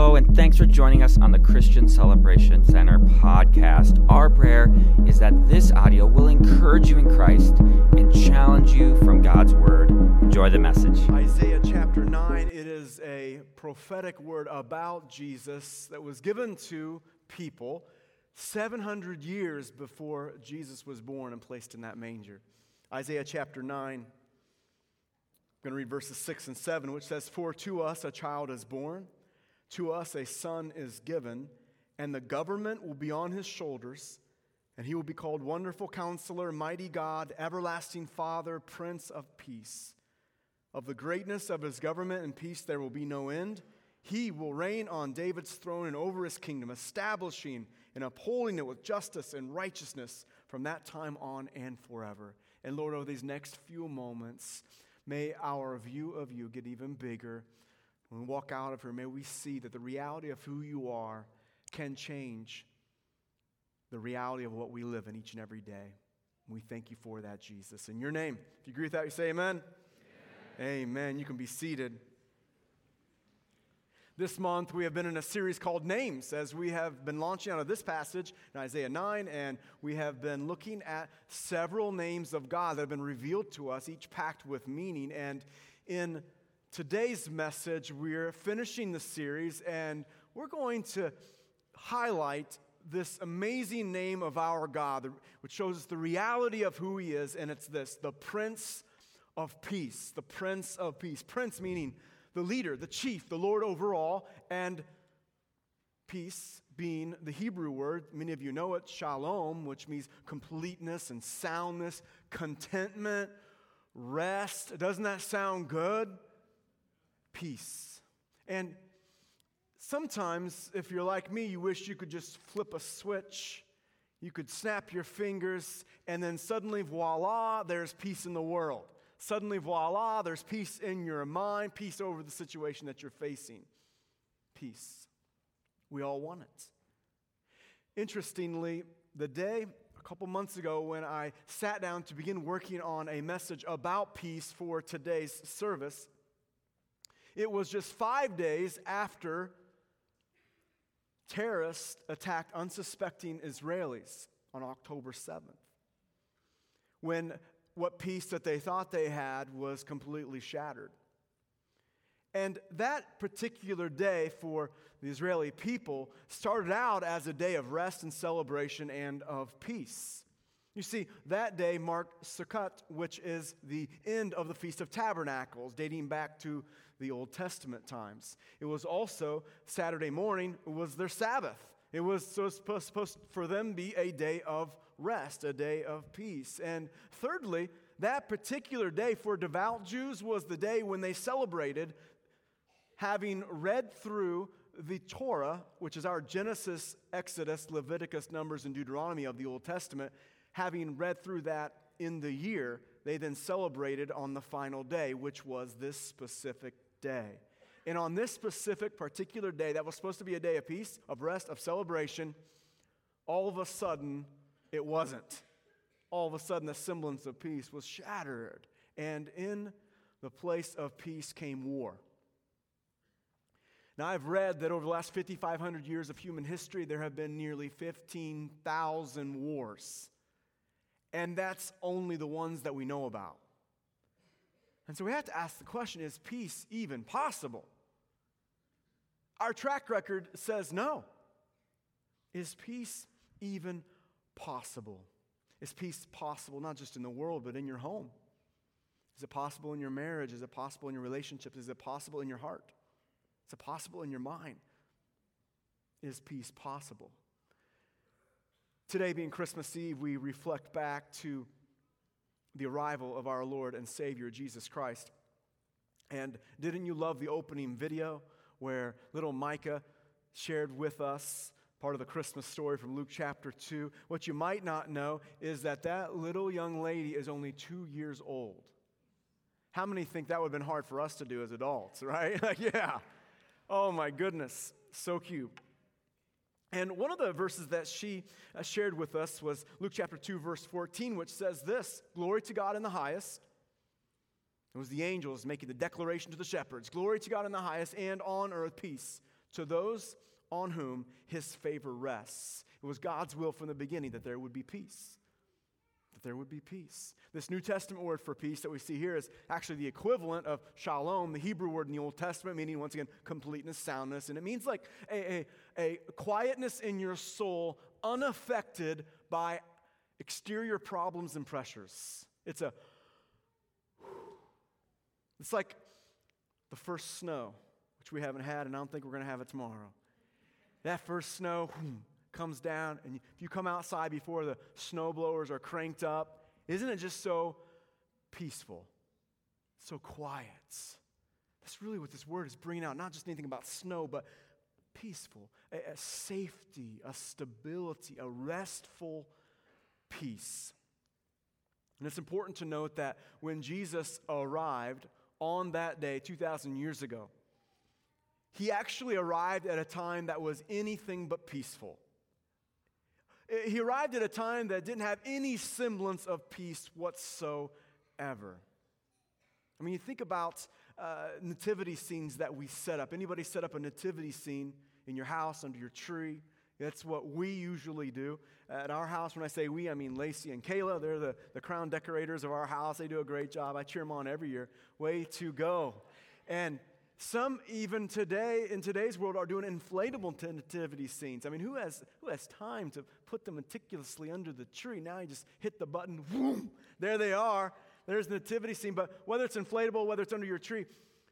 Hello, and thanks for joining us on the Christian Celebration Center podcast. Our prayer is that this audio will encourage you in Christ and challenge you from God's Word. Enjoy the message. Isaiah chapter 9, it is a prophetic word about Jesus that was given to people 700 years before Jesus was born and placed in that manger. Isaiah chapter 9, I'm going to read verses 6 and 7, which says, For to us a child is born. To us a son is given, and the government will be on his shoulders, and he will be called Wonderful Counselor, Mighty God, Everlasting Father, Prince of Peace. Of the greatness of his government and peace there will be no end. He will reign on David's throne and over his kingdom, establishing and upholding it with justice and righteousness from that time on and forever. And Lord, over these next few moments, may our view of you get even bigger when we walk out of here, may we see that the reality of who you are can change the reality of what we live in each and every day. we thank you for that, Jesus. In your name, if you agree with that, you say amen. Amen. amen. You can be seated. This month, we have been in a series called Names as we have been launching out of this passage in Isaiah 9, and we have been looking at several names of God that have been revealed to us, each packed with meaning. And in today's message, we're finishing the series and we're going to highlight this amazing name of our God, which shows us the reality of who He is, and it's this the Prince of Peace. The Prince of Peace. Prince meaning the leader, the chief, the Lord over all, and peace being the Hebrew word, many of you know it, shalom, which means completeness and soundness, contentment, rest. Doesn't that sound good? Peace. And sometimes, if you're like me, you wish you could just flip a switch. You could snap your fingers, and then suddenly, voila, there's peace in the world. Suddenly, voila, there's peace in your mind, peace over the situation that you're facing. Peace. We all want it. Interestingly, the day a couple months ago when I sat down to begin working on a message about peace for today's service, it was just five days after terrorists attacked unsuspecting Israelis on October 7th, when what peace that they thought they had was completely shattered. And that particular day for the Israeli people started out as a day of rest and celebration and of peace. You see, that day marked Sukkot, which is the end of the Feast of Tabernacles, dating back to the Old Testament times. It was also Saturday morning it was their Sabbath. It was supposed, supposed for them be a day of rest, a day of peace. And thirdly, that particular day for devout Jews was the day when they celebrated having read through the Torah, which is our Genesis, Exodus, Leviticus, Numbers, and Deuteronomy of the Old Testament, having read through that in the year, they then celebrated on the final day, which was this specific day. And on this specific, particular day, that was supposed to be a day of peace, of rest, of celebration, all of a sudden, it wasn't. All of a sudden, the semblance of peace was shattered. And in the place of peace came war. Now, I've read that over the last 5,500 years of human history, there have been nearly 15,000 wars. And that's only the ones that we know about. And so we have to ask the question is peace even possible? Our track record says no. Is peace even possible? Is peace possible not just in the world, but in your home? Is it possible in your marriage? Is it possible in your relationships? Is it possible in your heart? Is it possible in your mind? Is peace possible? Today, being Christmas Eve, we reflect back to the arrival of our Lord and Savior, Jesus Christ. And didn't you love the opening video where little Micah shared with us part of the Christmas story from Luke chapter 2? What you might not know is that that little young lady is only two years old. How many think that would have been hard for us to do as adults, right? yeah. Oh my goodness. So cute. And one of the verses that she uh, shared with us was Luke chapter 2, verse 14, which says this Glory to God in the highest. It was the angels making the declaration to the shepherds Glory to God in the highest, and on earth peace to those on whom his favor rests. It was God's will from the beginning that there would be peace. That there would be peace. This New Testament word for peace that we see here is actually the equivalent of shalom, the Hebrew word in the Old Testament, meaning, once again, completeness, soundness. And it means like a, a, a quietness in your soul, unaffected by exterior problems and pressures. It's a, it's like the first snow, which we haven't had, and I don't think we're going to have it tomorrow. That first snow hmm, comes down, and if you come outside before the snow blowers are cranked up, isn't it just so peaceful, so quiet? That's really what this word is bringing out, not just anything about snow, but peaceful, a, a safety, a stability, a restful peace. And it's important to note that when Jesus arrived on that day 2,000 years ago, he actually arrived at a time that was anything but peaceful. He arrived at a time that didn't have any semblance of peace whatsoever. I mean, you think about uh, nativity scenes that we set up. Anybody set up a nativity scene in your house, under your tree? That's what we usually do. At our house, when I say we, I mean Lacey and Kayla. They're the, the crown decorators of our house. They do a great job. I cheer them on every year. Way to go. And some even today, in today's world, are doing inflatable nativity scenes. I mean, who has, who has time to put them meticulously under the tree? Now you just hit the button, there they are. There's the nativity scene. But whether it's inflatable, whether it's under your tree,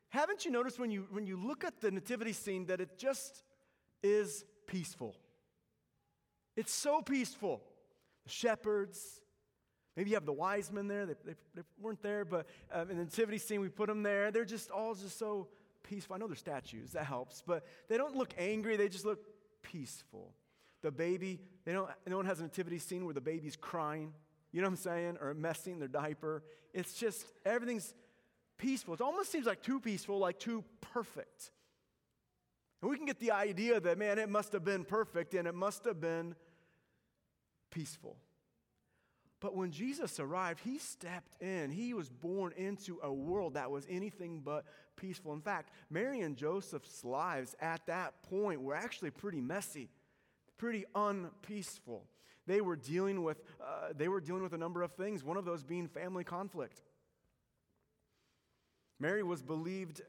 haven't you noticed when you, when you look at the nativity scene that it just is peaceful? It's so peaceful. The shepherds, maybe you have the wise men there. They, they, they weren't there, but um, in the nativity scene, we put them there. They're just all just so peaceful. I know they're statues, that helps, but they don't look angry, they just look peaceful. The baby, they don't, no one has a nativity scene where the baby's crying, you know what I'm saying, or messing their diaper. It's just, everything's peaceful. It almost seems like too peaceful, like too perfect. And we can get the idea that, man, it must have been perfect and it must have been peaceful. But when Jesus arrived, he stepped in. He was born into a world that was anything but peaceful. In fact, Mary and Joseph's lives at that point were actually pretty messy, pretty unpeaceful. They were dealing with, uh, they were dealing with a number of things, one of those being family conflict. Mary was believed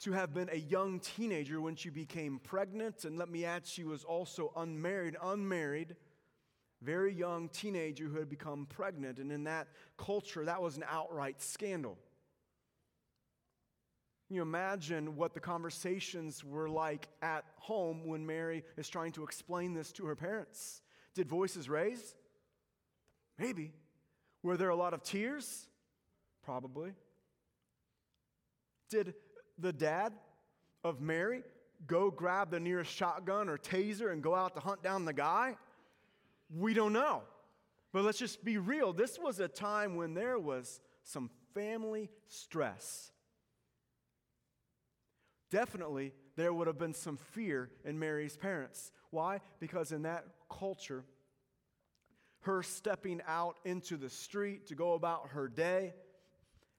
to have been a young teenager when she became pregnant, and let me add, she was also unmarried, unmarried very young teenager who had become pregnant. And in that culture, that was an outright scandal. You imagine what the conversations were like at home when Mary is trying to explain this to her parents. Did voices raise? Maybe. Were there a lot of tears? Probably. Did the dad of Mary go grab the nearest shotgun or taser and go out to hunt down the guy? We don't know. But let's just be real. This was a time when there was some family stress. Definitely, there would have been some fear in Mary's parents. Why? Because in that culture, her stepping out into the street to go about her day,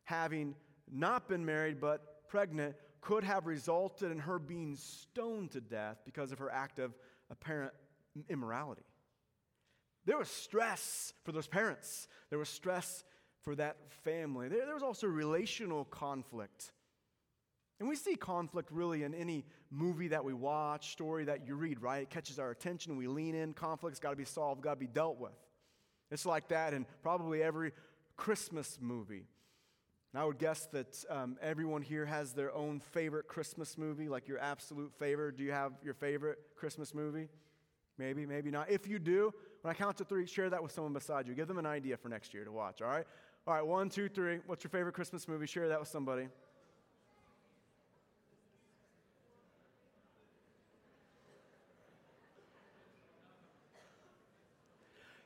having not been married but pregnant, could have resulted in her being stoned to death because of her act of apparent immorality. There was stress for those parents, there was stress for that family. There, there was also relational conflict. And we see conflict really in any movie that we watch, story that you read, right? It catches our attention, we lean in. Conflict's got to be solved, got to be dealt with. It's like that in probably every Christmas movie. And I would guess that um, everyone here has their own favorite Christmas movie, like your absolute favorite. Do you have your favorite Christmas movie? Maybe, maybe not. If you do, when I count to three, share that with someone beside you. Give them an idea for next year to watch, all right? All right, one, two, three. What's your favorite Christmas movie? Share that with somebody.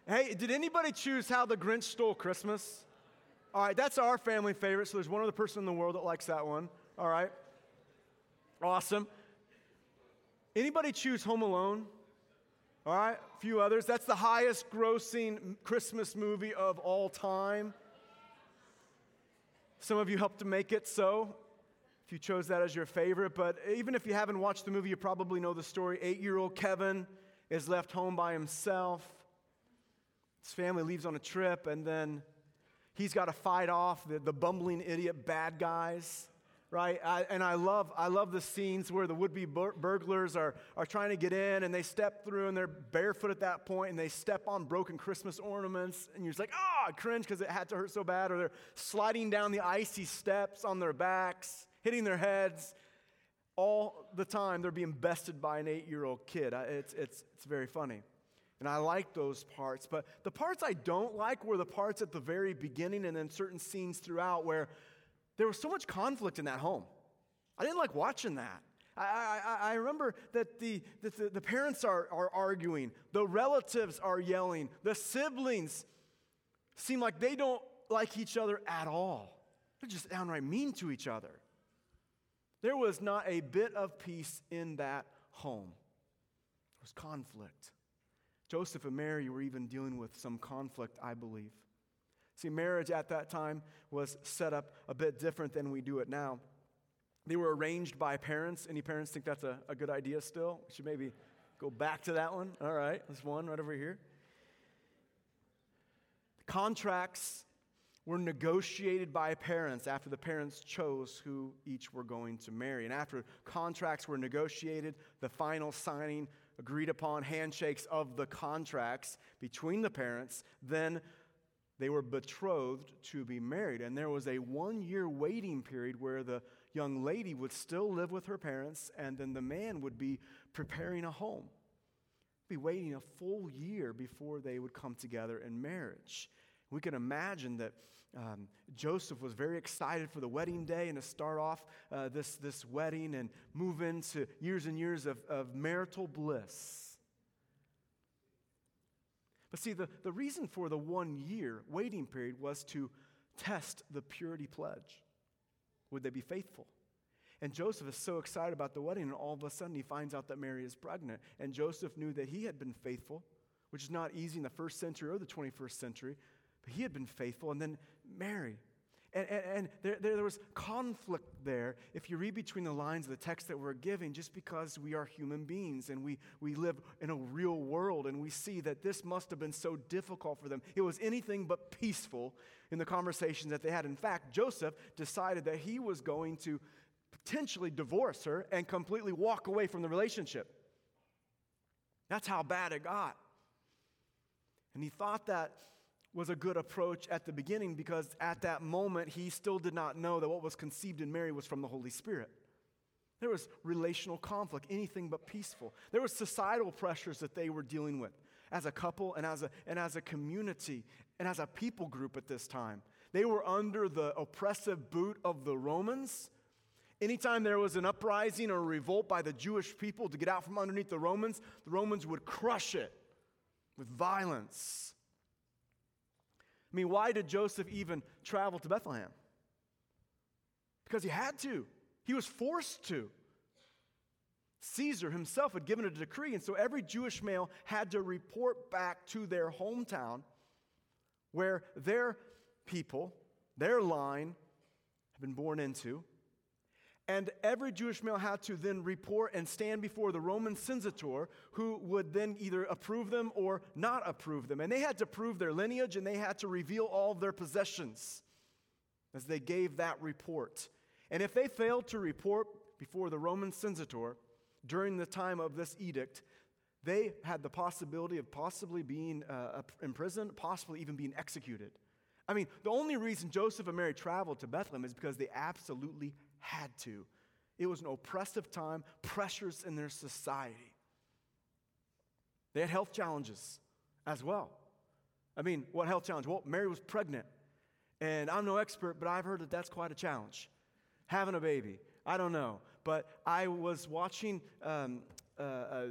Hey, did anybody choose How the Grinch Stole Christmas? All right, that's our family favorite, so there's one other person in the world that likes that one. All right. Awesome. Anybody choose Home Alone? All right, a few others. That's the highest grossing Christmas movie of all time. Some of you helped to make it so. if you chose that as your favorite. But even if you haven't watched the movie, you probably know the story. Eight year old Kevin is left home by himself. His family leaves on a trip, and then he's got to fight off the, the bumbling idiot bad guys right? I, and I love, I love the scenes where the would-be bur- burglars are, are trying to get in and they step through and they're barefoot at that point and they step on broken Christmas ornaments and you're just like, ah, oh, cringe because it had to hurt so bad. Or they're sliding down the icy steps on their backs, hitting their heads. All the time they're being bested by an eight-year-old kid. It's, it's, it's very funny. And I like those parts. But the parts I don't like were the parts at the very beginning and then certain scenes throughout where there was so much conflict in that home. I didn't like watching that. I, I, I remember that the, the, the parents are, are arguing, the relatives are yelling, the siblings seem like they don't like each other at all. They're just downright mean to each other. There was not a bit of peace in that home. There was conflict. Joseph and Mary were even dealing with some conflict, I believe. See, marriage at that time was set up a bit different than we do it now. They were arranged by parents. Any parents think that's a, a good idea still? We should maybe go back to that one. All right, there's one right over here. Contracts were negotiated by parents after the parents chose who each were going to marry. And after contracts were negotiated, the final signing, agreed upon handshakes of the contracts between the parents, then they were betrothed to be married. And there was a one year waiting period where the young lady would still live with her parents, and then the man would be preparing a home. Be waiting a full year before they would come together in marriage. We can imagine that um, Joseph was very excited for the wedding day and to start off uh, this, this wedding and move into years and years of, of marital bliss. But see, the, the reason for the one year waiting period was to test the purity pledge. Would they be faithful? And Joseph is so excited about the wedding, and all of a sudden he finds out that Mary is pregnant. And Joseph knew that he had been faithful, which is not easy in the first century or the 21st century, but he had been faithful. And then Mary, and, and, and there, there, was conflict there if you read between the lines of the text that we're giving, just because we are human beings and we, we live in a real world, and we see that this must have been so difficult for them. It was anything but peaceful in the conversations that they had. In fact, Joseph decided that he was going to potentially divorce her and completely walk away from the relationship. That's how bad it got. And he thought that was a good approach at the beginning because at that moment he still did not know that what was conceived in Mary was from the Holy Spirit. There was relational conflict, anything but peaceful. There was societal pressures that they were dealing with as a couple and as a, and as a community and as a people group at this time. They were under the oppressive boot of the Romans. Anytime there was an uprising or a revolt by the Jewish people to get out from underneath the Romans, the Romans would crush it with violence. I mean, why did Joseph even travel to Bethlehem? Because he had to, he was forced to. Caesar himself had given a decree, and so every Jewish male had to report back to their hometown where their people, their line, had been born into. And every Jewish male had to then report and stand before the Roman censor, who would then either approve them or not approve them. And they had to prove their lineage and they had to reveal all of their possessions as they gave that report. And if they failed to report before the Roman censor during the time of this edict, they had the possibility of possibly being uh, imprisoned, possibly even being executed. I mean, the only reason Joseph and Mary traveled to Bethlehem is because they absolutely had to. It was an oppressive time, pressures in their society. They had health challenges as well. I mean, what health challenge? Well, Mary was pregnant. And I'm no expert, but I've heard that that's quite a challenge. Having a baby. I don't know. But I was watching um, uh, a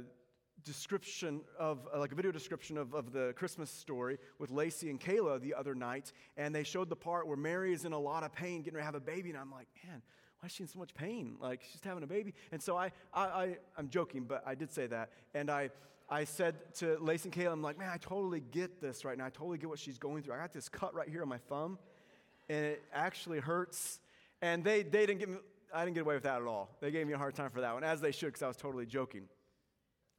description of, uh, like a video description of, of the Christmas story with Lacey and Kayla the other night. And they showed the part where Mary is in a lot of pain getting ready to have a baby. And I'm like, man, why is she in so much pain? Like she's having a baby. And so I, I, I I'm joking, but I did say that. And I, I said to Lacey and Kayla, I'm like, man, I totally get this right now. I totally get what she's going through. I got this cut right here on my thumb, and it actually hurts. And they, they didn't give me, I didn't get away with that at all. They gave me a hard time for that one, as they should, because I was totally joking.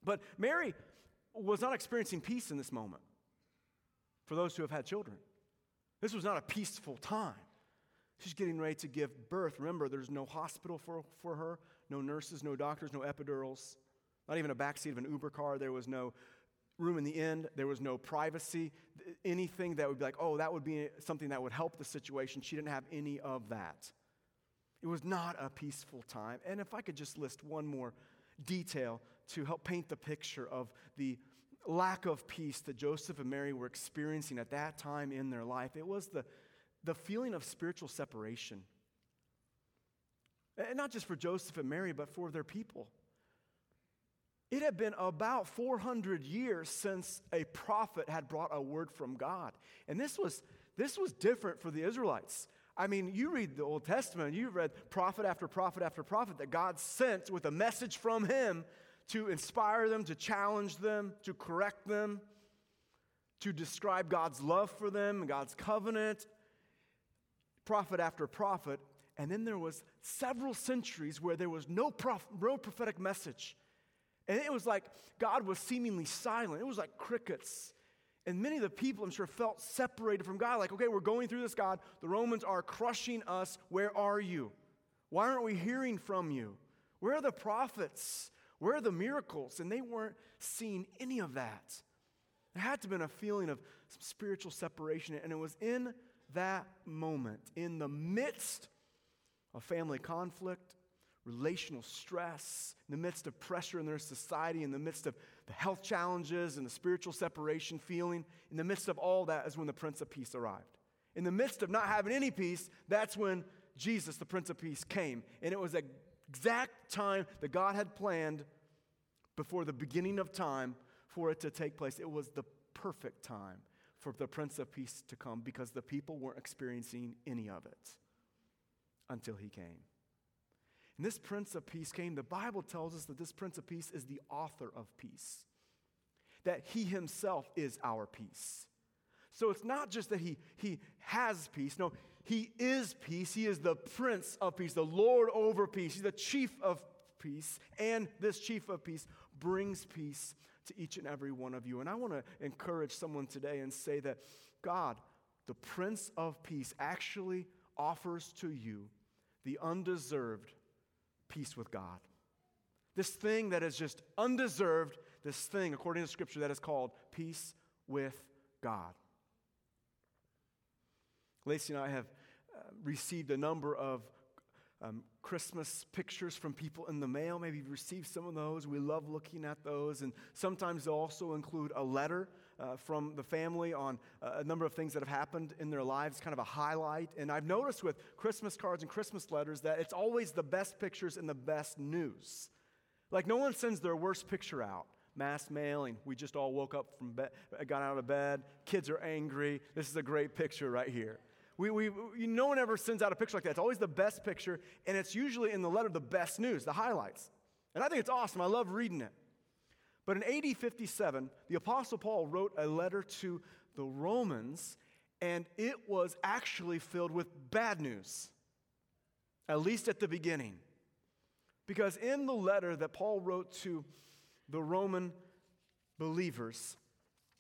But Mary was not experiencing peace in this moment for those who have had children. This was not a peaceful time. She's getting ready to give birth. Remember, there's no hospital for, for her, no nurses, no doctors, no epidurals, not even a backseat of an Uber car. There was no room in the end. there was no privacy, anything that would be like, oh, that would be something that would help the situation. She didn't have any of that. It was not a peaceful time. And if I could just list one more detail to help paint the picture of the lack of peace that Joseph and Mary were experiencing at that time in their life, it was the, the feeling of spiritual separation. And not just for Joseph and Mary, but for their people. It had been about 400 years since a prophet had brought a word from God. And this was, this was different for the Israelites. I mean, you read the Old Testament, you've read prophet after prophet after prophet that God sent with a message from him to inspire them, to challenge them, to correct them, to describe God's love for them, and God's covenant, prophet after prophet. And then there was several centuries where there was no, prof- no prophetic message. And it was like God was seemingly silent. It was like crickets. And many of the people, I'm sure, felt separated from God. Like, okay, we're going through this, God. The Romans are crushing us. Where are you? Why aren't we hearing from you? Where are the prophets? Where are the miracles? And they weren't seeing any of that. There had to have been a feeling of spiritual separation. And it was in that moment, in the midst of family conflict, relational stress, in the midst of pressure in their society, in the midst of the health challenges and the spiritual separation feeling, in the midst of all that is when the Prince of Peace arrived. In the midst of not having any peace, that's when Jesus, the Prince of Peace, came. And it was the exact time that God had planned before the beginning of time for it to take place. It was the perfect time for the Prince of Peace to come because the people weren't experiencing any of it until he came. And this Prince of Peace came. The Bible tells us that this Prince of Peace is the author of peace, that he himself is our peace. So it's not just that he, he has peace, no, he is peace. He is the Prince of Peace, the Lord over peace. He's the chief of peace. And this chief of peace brings peace to each and every one of you. And I want to encourage someone today and say that God, the Prince of Peace, actually offers to you the undeserved peace with God. This thing that is just undeserved, this thing, according to Scripture, that is called peace with God. Lacey and I have uh, received a number of um, Christmas pictures from people in the mail. Maybe you've received some of those. We love looking at those. And sometimes they'll also include a letter uh, from the family on uh, a number of things that have happened in their lives, kind of a highlight. And I've noticed with Christmas cards and Christmas letters that it's always the best pictures and the best news. Like, no one sends their worst picture out. Mass mailing. We just all woke up from bed, got out of bed. Kids are angry. This is a great picture right here. We, we, we, no one ever sends out a picture like that. It's always the best picture, and it's usually in the letter the best news, the highlights. And I think it's awesome. I love reading it. But in AD 57, the Apostle Paul wrote a letter to the Romans, and it was actually filled with bad news, at least at the beginning. Because in the letter that Paul wrote to the Roman believers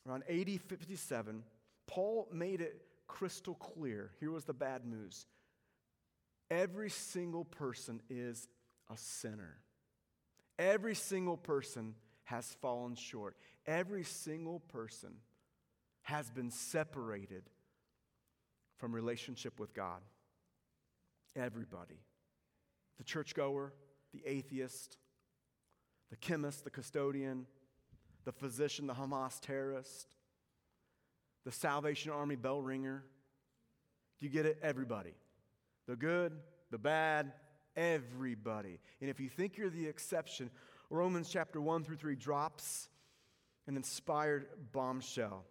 around AD 57, Paul made it crystal clear. Here was the bad news every single person is a sinner. Every single person has fallen short. Every single person has been separated from relationship with God. Everybody. The churchgoer, the atheist, the chemist, the custodian, the physician, the Hamas terrorist, the Salvation Army bell ringer. Do you get it? Everybody. The good, the bad, everybody. And if you think you're the exception, Romans chapter 1 through 3 drops an inspired bombshell.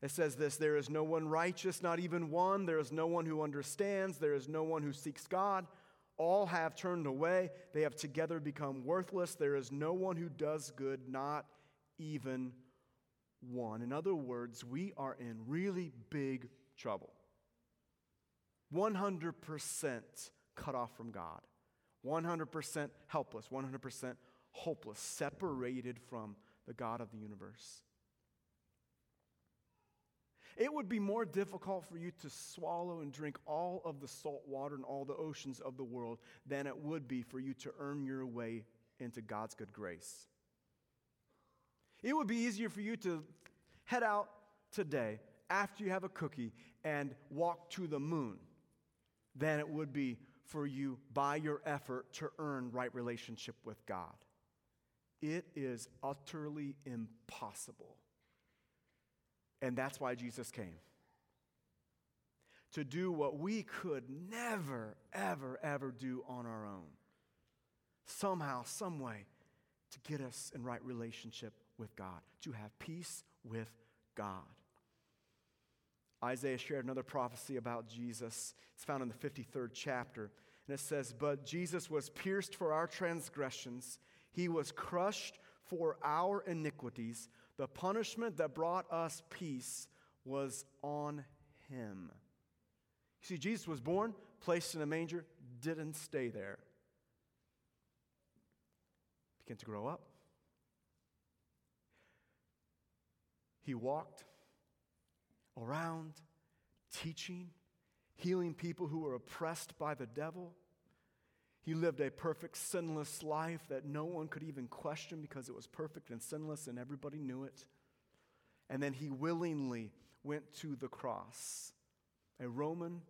It says this There is no one righteous, not even one. There is no one who understands. There is no one who seeks God. All have turned away. They have together become worthless. There is no one who does good, not even one. In other words, we are in really big trouble. 100% cut off from God. 100% helpless, 100% hopeless, separated from the God of the universe. It would be more difficult for you to swallow and drink all of the salt water and all the oceans of the world than it would be for you to earn your way into God's good grace. It would be easier for you to head out today after you have a cookie and walk to the moon than it would be for you by your effort to earn right relationship with God. It is utterly impossible. And that's why Jesus came. To do what we could never, ever, ever do on our own. Somehow, some way, to get us in right relationship with God, to have peace with God. Isaiah shared another prophecy about Jesus. It's found in the 53rd chapter. And it says, But Jesus was pierced for our transgressions, he was crushed for our iniquities. The punishment that brought us peace was on him. You see, Jesus was born, placed in a manger, didn't stay there. Began to grow up. He walked around teaching, healing people who were oppressed by the devil. He lived a perfect, sinless life that no one could even question because it was perfect and sinless and everybody knew it. And then he willingly went to the cross, a Roman,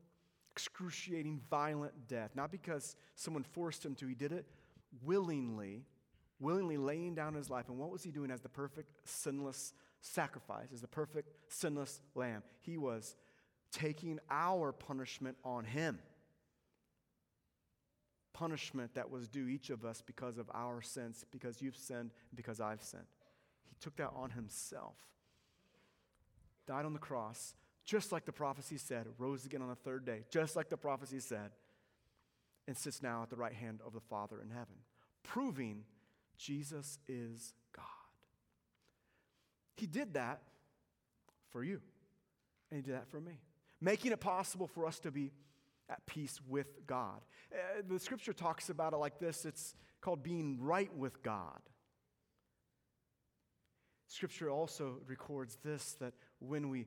excruciating, violent death. Not because someone forced him to, he did it willingly, willingly laying down his life. And what was he doing as the perfect, sinless sacrifice, as the perfect, sinless lamb? He was taking our punishment on him punishment that was due each of us because of our sins, because you've sinned, and because I've sinned. He took that on himself. Died on the cross, just like the prophecy said, rose again on the third day, just like the prophecy said, and sits now at the right hand of the Father in heaven, proving Jesus is God. He did that for you, and He did that for me, making it possible for us to be at peace with God. Uh, the scripture talks about it like this it's called being right with God. Scripture also records this that when we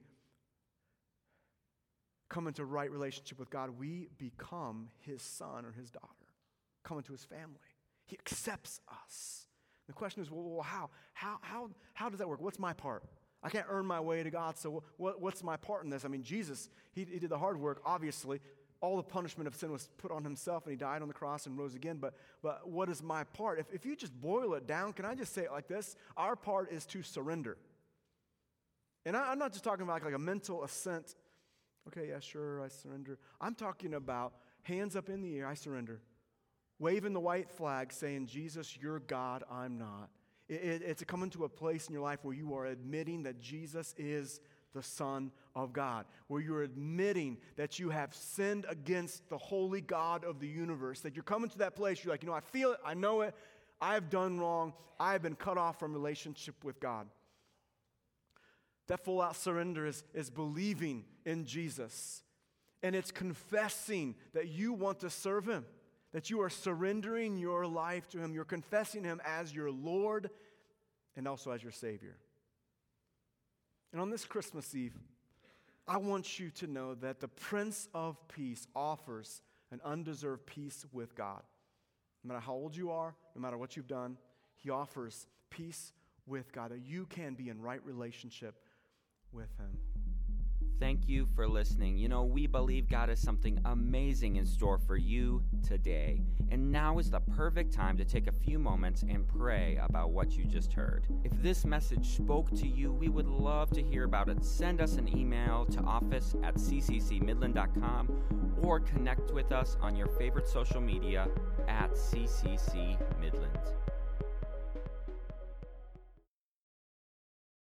come into right relationship with God, we become his son or his daughter, come into his family. He accepts us. The question is, well, how? How, how, how does that work? What's my part? I can't earn my way to God, so what, what's my part in this? I mean, Jesus, he, he did the hard work, obviously, all the punishment of sin was put on himself and he died on the cross and rose again. But, but what is my part? If, if you just boil it down, can I just say it like this? Our part is to surrender. And I, am not just talking about like, like a mental assent. Okay, yeah, sure, I surrender. I'm talking about hands up in the air, I surrender. Waving the white flag saying, Jesus, you're God, I'm not. It, it, it's coming to a place in your life where you are admitting that Jesus is the Son of God, where you're admitting that you have sinned against the holy God of the universe, that you're coming to that place, you're like, you know, I feel it, I know it, I've done wrong, I've been cut off from relationship with God. That full out surrender is, is believing in Jesus. And it's confessing that you want to serve Him, that you are surrendering your life to Him. You're confessing Him as your Lord and also as your Savior. And on this Christmas Eve, I want you to know that the Prince of Peace offers an undeserved peace with God. No matter how old you are, no matter what you've done, He offers peace with God, that you can be in right relationship with Him. Thank you for listening. You know, we believe God has something amazing in store for you today. And now is the perfect time to take a few moments and pray about what you just heard. If this message spoke to you, we would love to hear about it. Send us an email to office at cccmidland.com or connect with us on your favorite social media at CCC Midland.